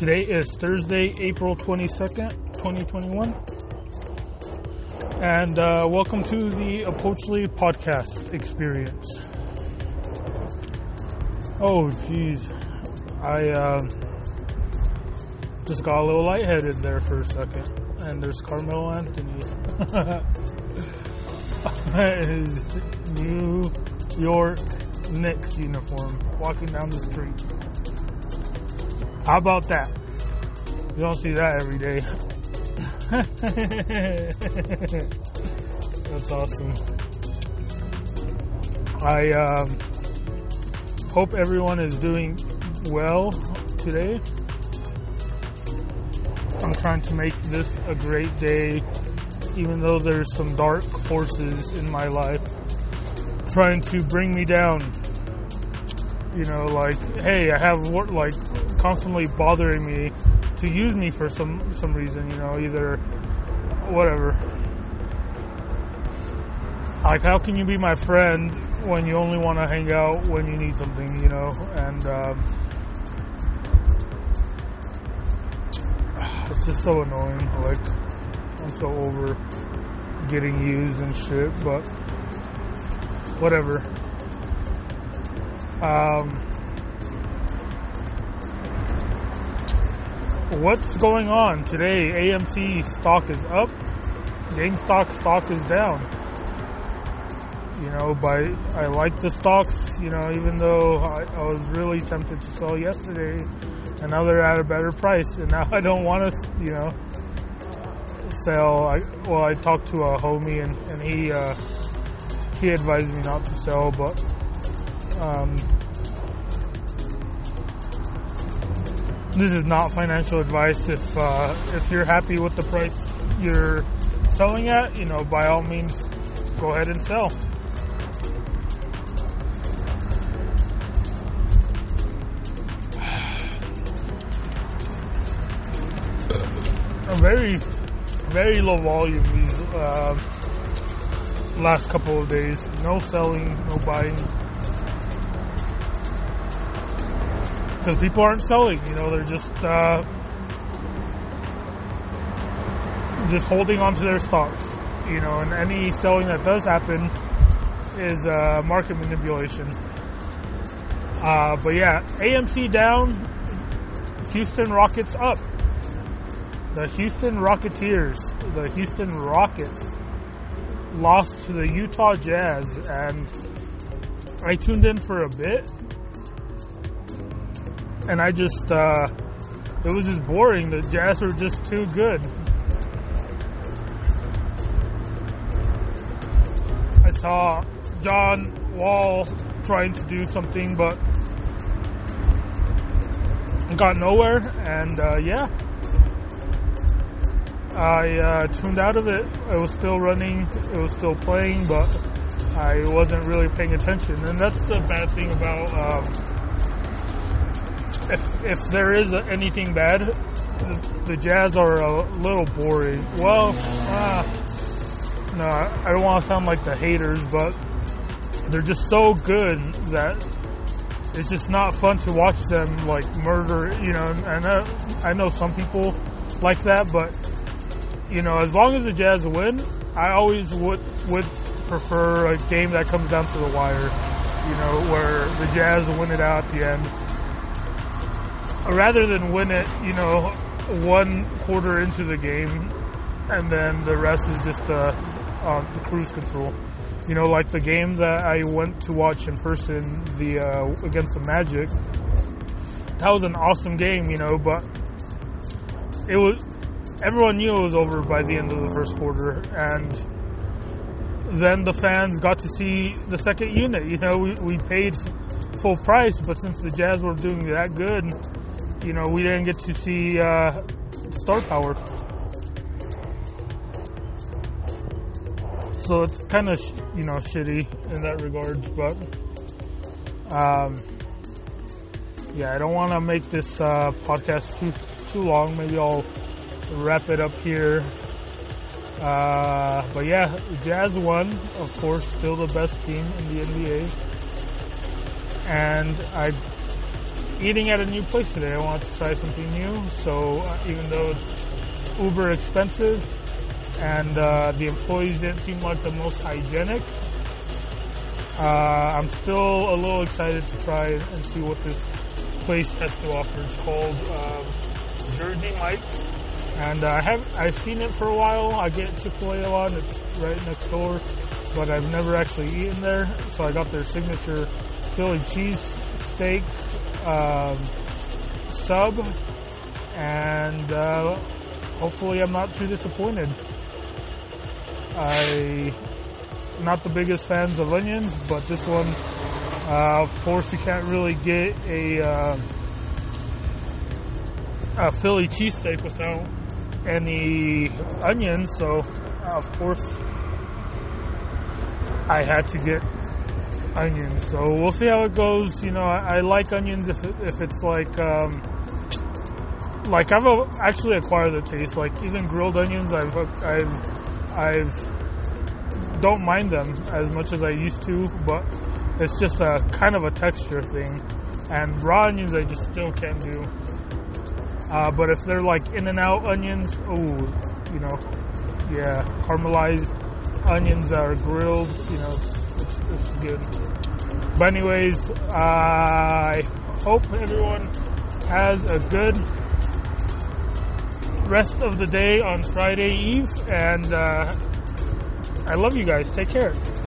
Today is Thursday, April 22nd, 2021. And uh, welcome to the Opochtli podcast experience. Oh, jeez. I uh, just got a little lightheaded there for a second. And there's Carmelo Anthony. His New York Knicks uniform walking down the street. How about that? You don't see that every day. That's awesome. I um, hope everyone is doing well today. I'm trying to make this a great day, even though there's some dark forces in my life trying to bring me down. You know, like, hey, I have like, constantly bothering me to use me for some some reason. You know, either whatever. Like, how can you be my friend when you only want to hang out when you need something? You know, and um, it's just so annoying. Like, I'm so over getting used and shit, but whatever. Um, what's going on today? AMC stock is up, GameStop stock is down. You know, but I like the stocks. You know, even though I, I was really tempted to sell yesterday, and now they're at a better price, and now I don't want to. You know, sell. I, well, I talked to a homie, and and he. Uh, he advised me not to sell, but um, this is not financial advice. If uh, if you're happy with the price you're selling at, you know, by all means, go ahead and sell. A very, very low volume. These. Uh, last couple of days. No selling, no buying. Because people aren't selling, you know, they're just uh, just holding on to their stocks, you know, and any selling that does happen is uh, market manipulation. Uh, but yeah, AMC down, Houston Rockets up. The Houston Rocketeers, the Houston Rockets lost to the Utah Jazz, and I tuned in for a bit, and I just, uh, it was just boring. The Jazz were just too good. I saw John Wall trying to do something, but got nowhere, and uh, yeah. I uh, tuned out of it. It was still running, it was still playing, but I wasn't really paying attention. And that's the bad thing about um, if if there is anything bad, the, the Jazz are a little boring. Well, uh, no, I don't want to sound like the haters, but they're just so good that it's just not fun to watch them like murder. You know, and I, I know some people like that, but you know, as long as the Jazz win, I always would would prefer a game that comes down to the wire. You know, where the Jazz win it out at the end, rather than win it. You know, one quarter into the game, and then the rest is just uh, uh, the cruise control. You know, like the game that I went to watch in person, the uh, against the Magic. That was an awesome game, you know, but it was everyone knew it was over by the end of the first quarter, and then the fans got to see the second unit. You know, we, we paid full price, but since the Jazz were doing that good, you know, we didn't get to see uh, star power. So it's kind of sh- you know shitty in that regard, but um, yeah, I don't want to make this uh, podcast too too long. Maybe I'll wrap it up here. Uh, but yeah, Jazz won, of course, still the best team in the NBA. And I eating at a new place today. I wanted to try something new. So uh, even though it's uber expensive and uh, the employees didn't seem like the most hygienic, uh, I'm still a little excited to try and see what this place has to offer. It's called um, Jersey Mike's, and uh, I have I've seen it for a while. I get Chick Fil A a lot. It's right next door, but I've never actually eaten there. So I got their signature Philly cheese steak um, sub, and uh, hopefully I'm not too disappointed. I not the biggest fans of onions, but this one, uh, of course, you can't really get a, uh, a Philly cheesesteak without any onions. So, of course, I had to get onions. So we'll see how it goes. You know, I, I like onions if it, if it's like. Um, like I've actually acquired the taste. Like even grilled onions, I've I've I've don't mind them as much as I used to, but it's just a kind of a texture thing. And raw onions, I just still can't do. Uh, but if they're like in and out onions, oh, you know, yeah, caramelized onions that are grilled, you know, it's, it's good. But anyways, I hope everyone has a good rest of the day on Friday Eve, and uh, I love you guys. Take care.